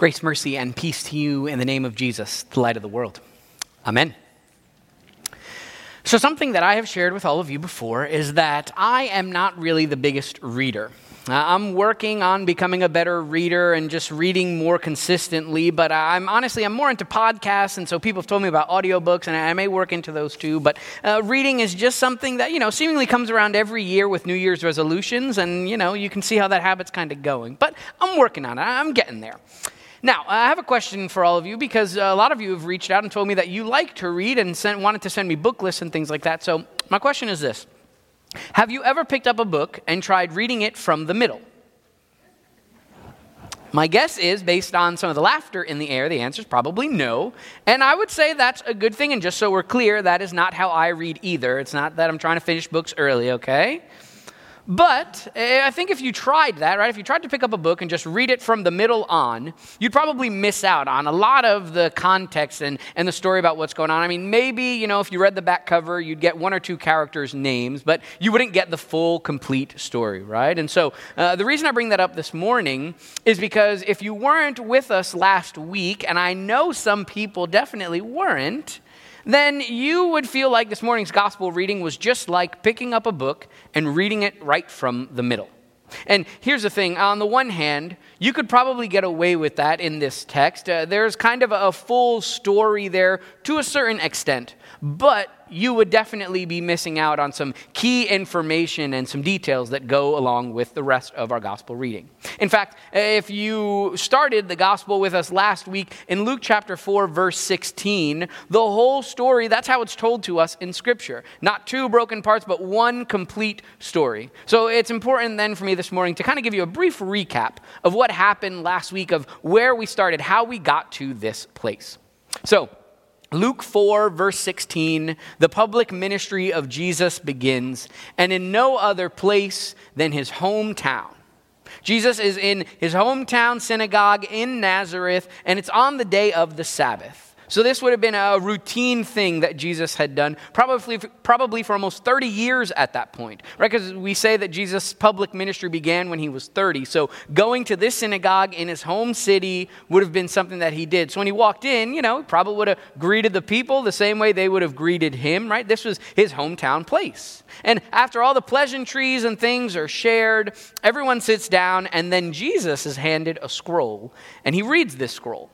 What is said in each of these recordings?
Grace, mercy, and peace to you in the name of Jesus, the light of the world. Amen. So, something that I have shared with all of you before is that I am not really the biggest reader. Uh, I'm working on becoming a better reader and just reading more consistently, but I'm honestly, I'm more into podcasts, and so people have told me about audiobooks, and I may work into those too. But uh, reading is just something that, you know, seemingly comes around every year with New Year's resolutions, and, you know, you can see how that habit's kind of going. But I'm working on it, I'm getting there. Now, I have a question for all of you because a lot of you have reached out and told me that you like to read and sent, wanted to send me book lists and things like that. So, my question is this Have you ever picked up a book and tried reading it from the middle? My guess is, based on some of the laughter in the air, the answer is probably no. And I would say that's a good thing. And just so we're clear, that is not how I read either. It's not that I'm trying to finish books early, okay? But eh, I think if you tried that, right, if you tried to pick up a book and just read it from the middle on, you'd probably miss out on a lot of the context and, and the story about what's going on. I mean, maybe, you know, if you read the back cover, you'd get one or two characters' names, but you wouldn't get the full, complete story, right? And so uh, the reason I bring that up this morning is because if you weren't with us last week, and I know some people definitely weren't, then you would feel like this morning's gospel reading was just like picking up a book and reading it right from the middle. And here's the thing on the one hand, you could probably get away with that in this text. Uh, there's kind of a full story there to a certain extent, but you would definitely be missing out on some key information and some details that go along with the rest of our gospel reading. In fact, if you started the gospel with us last week in Luke chapter 4, verse 16, the whole story, that's how it's told to us in Scripture. Not two broken parts, but one complete story. So it's important then for me this morning to kind of give you a brief recap of what happened last week, of where we started, how we got to this place. So, Luke 4, verse 16, the public ministry of Jesus begins, and in no other place than his hometown. Jesus is in his hometown synagogue in Nazareth, and it's on the day of the Sabbath. So this would have been a routine thing that Jesus had done, probably, probably for almost 30 years at that point, right? Because we say that Jesus' public ministry began when he was 30. So going to this synagogue in his home city would have been something that he did. So when he walked in, you know, he probably would have greeted the people the same way they would have greeted him, right? This was his hometown place. And after all the pleasantries and things are shared, everyone sits down, and then Jesus is handed a scroll, and he reads this scroll.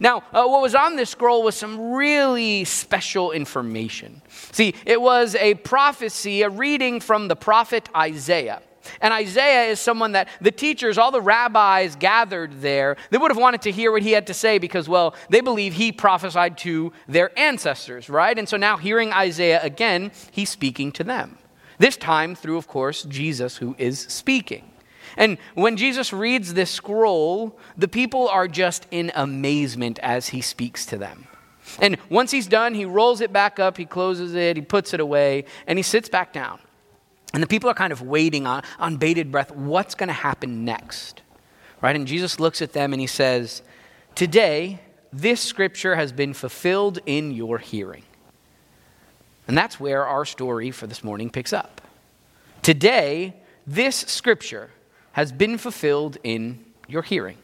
Now, uh, what was on this scroll was some really special information. See, it was a prophecy, a reading from the prophet Isaiah. And Isaiah is someone that the teachers, all the rabbis gathered there, they would have wanted to hear what he had to say because, well, they believe he prophesied to their ancestors, right? And so now, hearing Isaiah again, he's speaking to them. This time through, of course, Jesus, who is speaking. And when Jesus reads this scroll, the people are just in amazement as he speaks to them. And once he's done, he rolls it back up, he closes it, he puts it away, and he sits back down. And the people are kind of waiting on, on bated breath what's going to happen next? Right? And Jesus looks at them and he says, Today, this scripture has been fulfilled in your hearing. And that's where our story for this morning picks up. Today, this scripture has been fulfilled in your hearing.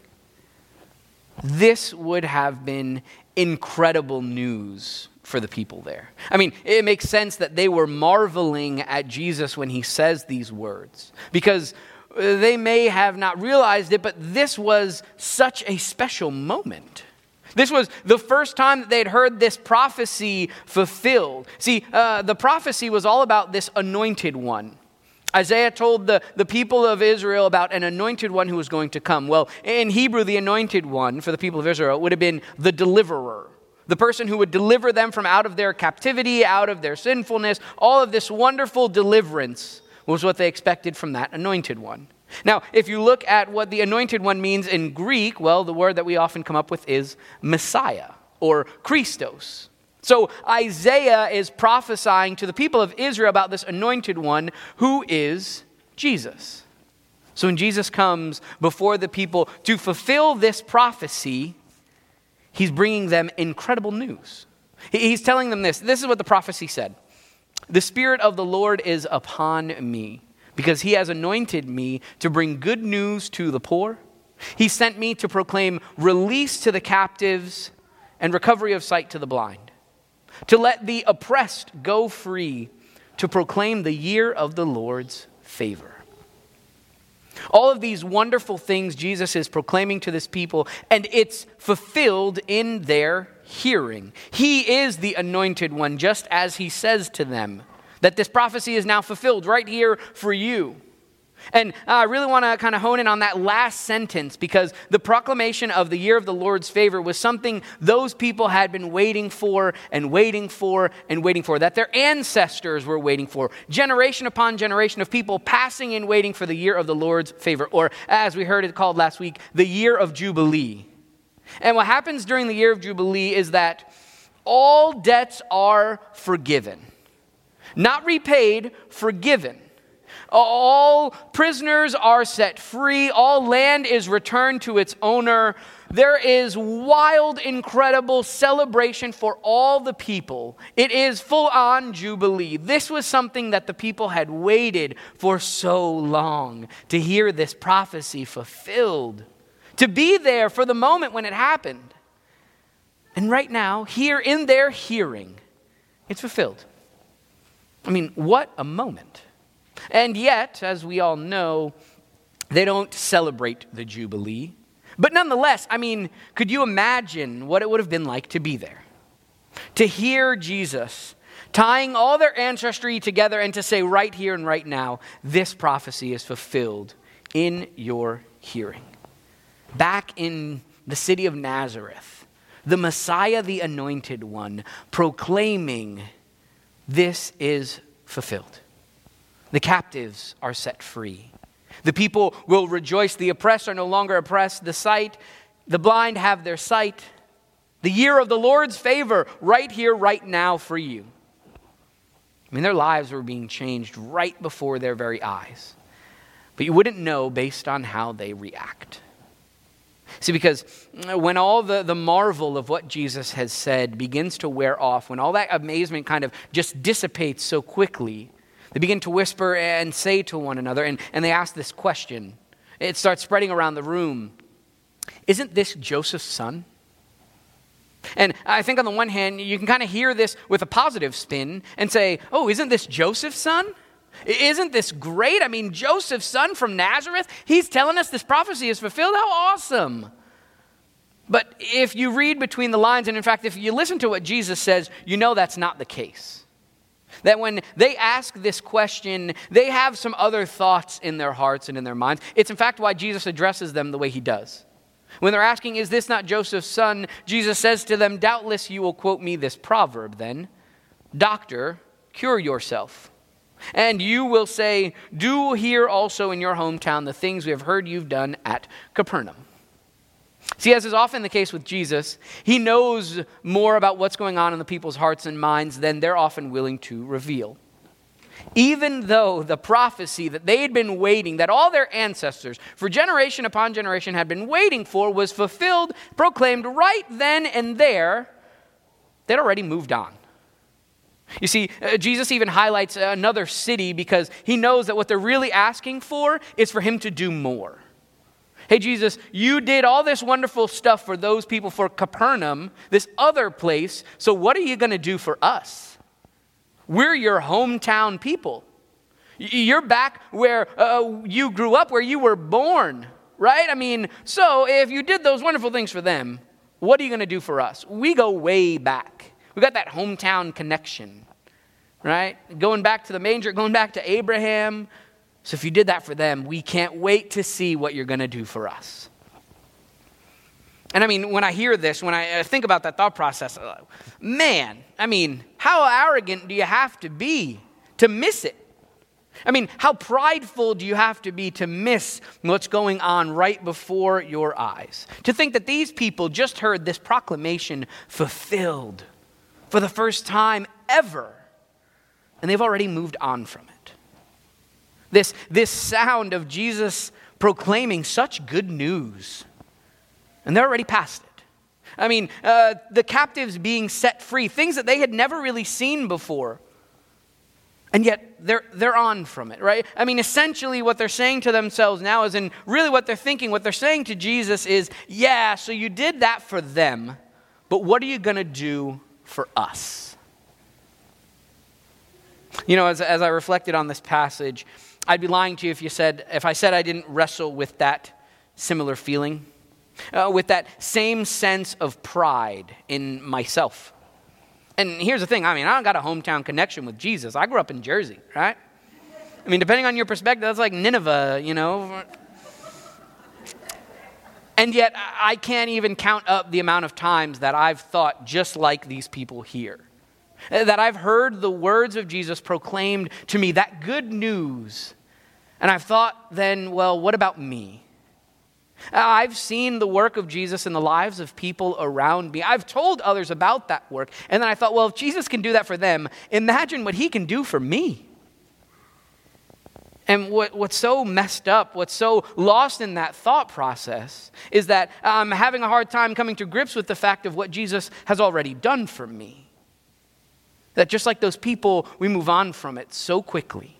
This would have been incredible news for the people there. I mean, it makes sense that they were marveling at Jesus when he says these words because they may have not realized it, but this was such a special moment. This was the first time that they'd heard this prophecy fulfilled. See, uh, the prophecy was all about this anointed one Isaiah told the, the people of Israel about an anointed one who was going to come. Well, in Hebrew, the anointed one for the people of Israel would have been the deliverer, the person who would deliver them from out of their captivity, out of their sinfulness. All of this wonderful deliverance was what they expected from that anointed one. Now, if you look at what the anointed one means in Greek, well, the word that we often come up with is Messiah or Christos. So Isaiah is prophesying to the people of Israel about this anointed one who is Jesus. So when Jesus comes before the people to fulfill this prophecy, he's bringing them incredible news. He's telling them this. This is what the prophecy said The Spirit of the Lord is upon me, because he has anointed me to bring good news to the poor. He sent me to proclaim release to the captives and recovery of sight to the blind, to let the oppressed go free, to proclaim the year of the Lord's favor. All of these wonderful things Jesus is proclaiming to this people, and it's fulfilled in their hearing. He is the anointed one, just as he says to them that this prophecy is now fulfilled right here for you. And uh, I really want to kind of hone in on that last sentence because the proclamation of the year of the Lord's favor was something those people had been waiting for and waiting for and waiting for, that their ancestors were waiting for. Generation upon generation of people passing and waiting for the year of the Lord's favor, or as we heard it called last week, the year of Jubilee. And what happens during the year of Jubilee is that all debts are forgiven. Not repaid, forgiven. All prisoners are set free. All land is returned to its owner. There is wild, incredible celebration for all the people. It is full on Jubilee. This was something that the people had waited for so long to hear this prophecy fulfilled, to be there for the moment when it happened. And right now, here in their hearing, it's fulfilled. I mean, what a moment. And yet, as we all know, they don't celebrate the Jubilee. But nonetheless, I mean, could you imagine what it would have been like to be there? To hear Jesus tying all their ancestry together and to say, right here and right now, this prophecy is fulfilled in your hearing. Back in the city of Nazareth, the Messiah, the anointed one, proclaiming, This is fulfilled. The captives are set free. The people will rejoice. The oppressed are no longer oppressed. The sight, the blind have their sight. The year of the Lord's favor right here, right now for you. I mean, their lives were being changed right before their very eyes. But you wouldn't know based on how they react. See, because when all the, the marvel of what Jesus has said begins to wear off, when all that amazement kind of just dissipates so quickly, they begin to whisper and say to one another, and, and they ask this question. It starts spreading around the room Isn't this Joseph's son? And I think on the one hand, you can kind of hear this with a positive spin and say, Oh, isn't this Joseph's son? Isn't this great? I mean, Joseph's son from Nazareth, he's telling us this prophecy is fulfilled. How awesome! But if you read between the lines, and in fact, if you listen to what Jesus says, you know that's not the case. That when they ask this question, they have some other thoughts in their hearts and in their minds. It's in fact why Jesus addresses them the way he does. When they're asking, Is this not Joseph's son? Jesus says to them, Doubtless you will quote me this proverb then Doctor, cure yourself. And you will say, Do here also in your hometown the things we have heard you've done at Capernaum. See, as is often the case with Jesus, he knows more about what's going on in the people's hearts and minds than they're often willing to reveal. Even though the prophecy that they had been waiting, that all their ancestors for generation upon generation had been waiting for, was fulfilled, proclaimed right then and there, they'd already moved on. You see, uh, Jesus even highlights another city because he knows that what they're really asking for is for him to do more. Hey, Jesus, you did all this wonderful stuff for those people for Capernaum, this other place, so what are you going to do for us? We're your hometown people. You're back where uh, you grew up, where you were born, right? I mean, so if you did those wonderful things for them, what are you going to do for us? We go way back. We got that hometown connection, right? Going back to the manger, going back to Abraham, so if you did that for them, we can't wait to see what you're going to do for us. And I mean, when I hear this, when I think about that thought process, man, I mean, how arrogant do you have to be to miss it? I mean, how prideful do you have to be to miss what's going on right before your eyes? To think that these people just heard this proclamation fulfilled for the first time ever, and they've already moved on from it. This, this sound of Jesus proclaiming such good news. And they're already past it. I mean, uh, the captives being set free, things that they had never really seen before. And yet they're, they're on from it, right? I mean, essentially, what they're saying to themselves now is, and really what they're thinking, what they're saying to Jesus is, yeah, so you did that for them, but what are you going to do for us? You know, as, as I reflected on this passage, I'd be lying to you if you said, if I said I didn't wrestle with that similar feeling, uh, with that same sense of pride in myself. And here's the thing I mean, I don't got a hometown connection with Jesus. I grew up in Jersey, right? I mean, depending on your perspective, that's like Nineveh, you know. And yet, I can't even count up the amount of times that I've thought just like these people here. That I've heard the words of Jesus proclaimed to me, that good news. And I've thought, then, well, what about me? I've seen the work of Jesus in the lives of people around me. I've told others about that work. And then I thought, well, if Jesus can do that for them, imagine what he can do for me. And what, what's so messed up, what's so lost in that thought process, is that I'm having a hard time coming to grips with the fact of what Jesus has already done for me. That just like those people, we move on from it so quickly.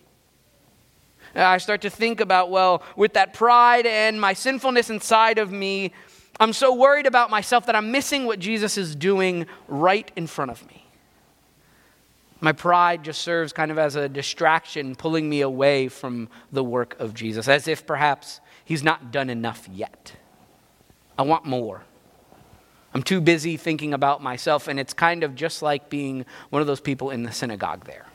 I start to think about, well, with that pride and my sinfulness inside of me, I'm so worried about myself that I'm missing what Jesus is doing right in front of me. My pride just serves kind of as a distraction, pulling me away from the work of Jesus, as if perhaps he's not done enough yet. I want more. I'm too busy thinking about myself, and it's kind of just like being one of those people in the synagogue there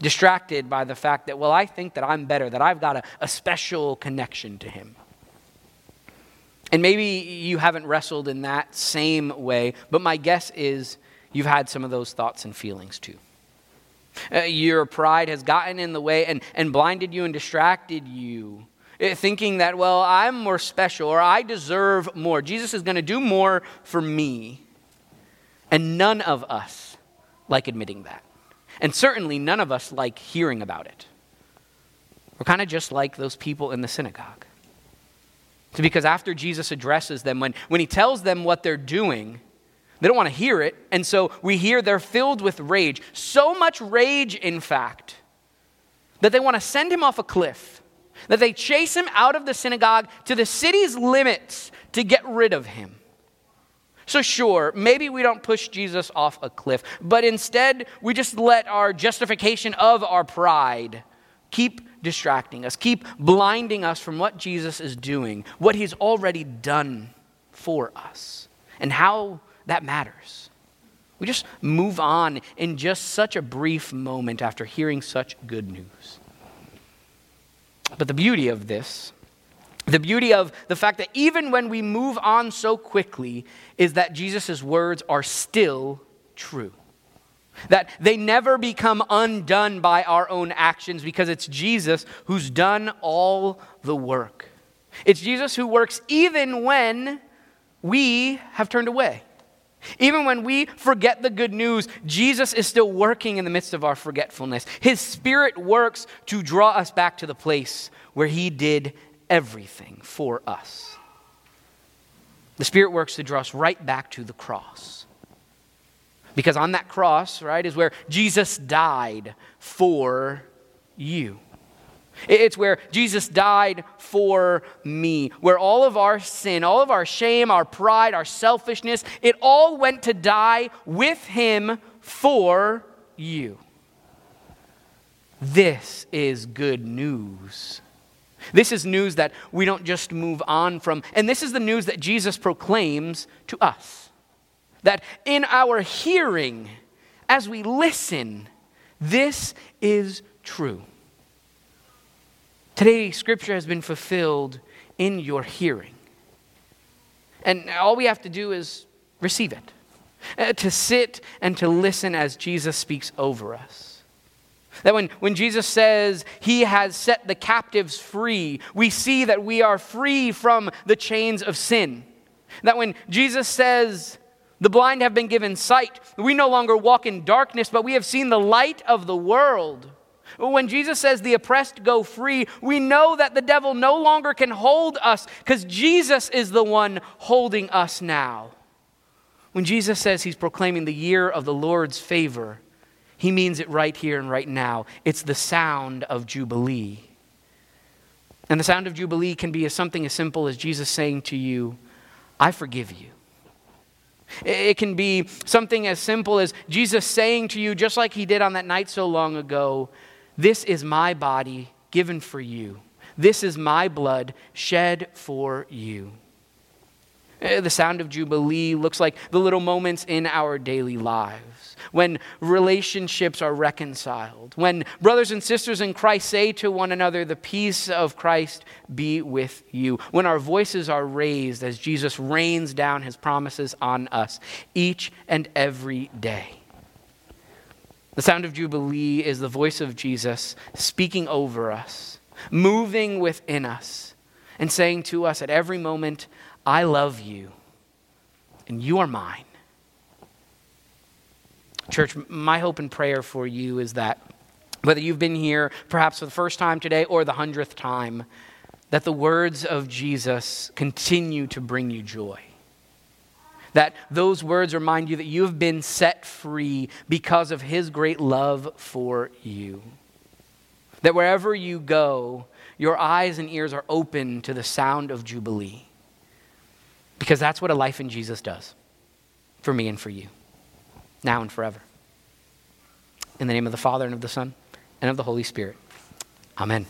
distracted by the fact that, well, I think that I'm better, that I've got a, a special connection to Him. And maybe you haven't wrestled in that same way, but my guess is you've had some of those thoughts and feelings too. Uh, your pride has gotten in the way and, and blinded you and distracted you, uh, thinking that, well, I'm more special or I deserve more. Jesus is going to do more for me. And none of us like admitting that. And certainly none of us like hearing about it. We're kind of just like those people in the synagogue. It's because after Jesus addresses them, when, when he tells them what they're doing, they don't want to hear it. And so we hear they're filled with rage. So much rage, in fact, that they want to send him off a cliff, that they chase him out of the synagogue to the city's limits to get rid of him. So, sure, maybe we don't push Jesus off a cliff, but instead we just let our justification of our pride keep distracting us, keep blinding us from what Jesus is doing, what he's already done for us, and how that matters. We just move on in just such a brief moment after hearing such good news. But the beauty of this the beauty of the fact that even when we move on so quickly is that Jesus' words are still true. That they never become undone by our own actions because it's Jesus who's done all the work. It's Jesus who works even when we have turned away. Even when we forget the good news, Jesus is still working in the midst of our forgetfulness. His Spirit works to draw us back to the place where He did everything for us. The Spirit works to draw us right back to the cross. Because on that cross, right, is where Jesus died for you. It's where Jesus died for me, where all of our sin, all of our shame, our pride, our selfishness, it all went to die with Him for you. This is good news. This is news that we don't just move on from. And this is the news that Jesus proclaims to us. That in our hearing, as we listen, this is true. Today, Scripture has been fulfilled in your hearing. And all we have to do is receive it, uh, to sit and to listen as Jesus speaks over us. That when, when Jesus says he has set the captives free, we see that we are free from the chains of sin. That when Jesus says the blind have been given sight, we no longer walk in darkness, but we have seen the light of the world. When Jesus says the oppressed go free, we know that the devil no longer can hold us because Jesus is the one holding us now. When Jesus says he's proclaiming the year of the Lord's favor, He means it right here and right now. It's the sound of Jubilee. And the sound of Jubilee can be something as simple as Jesus saying to you, I forgive you. It can be something as simple as Jesus saying to you, just like he did on that night so long ago, This is my body given for you. This is my blood shed for you. Eh, the sound of Jubilee looks like the little moments in our daily lives when relationships are reconciled, when brothers and sisters in Christ say to one another, The peace of Christ be with you, when our voices are raised as Jesus rains down his promises on us each and every day. The sound of Jubilee is the voice of Jesus speaking over us, moving within us, and saying to us at every moment, I love you, and you are mine. Church, my hope and prayer for you is that whether you've been here perhaps for the first time today or the hundredth time, that the words of Jesus continue to bring you joy. That those words remind you that you have been set free because of his great love for you. That wherever you go, your eyes and ears are open to the sound of Jubilee. Because that's what a life in Jesus does for me and for you, now and forever. In the name of the Father, and of the Son, and of the Holy Spirit. Amen.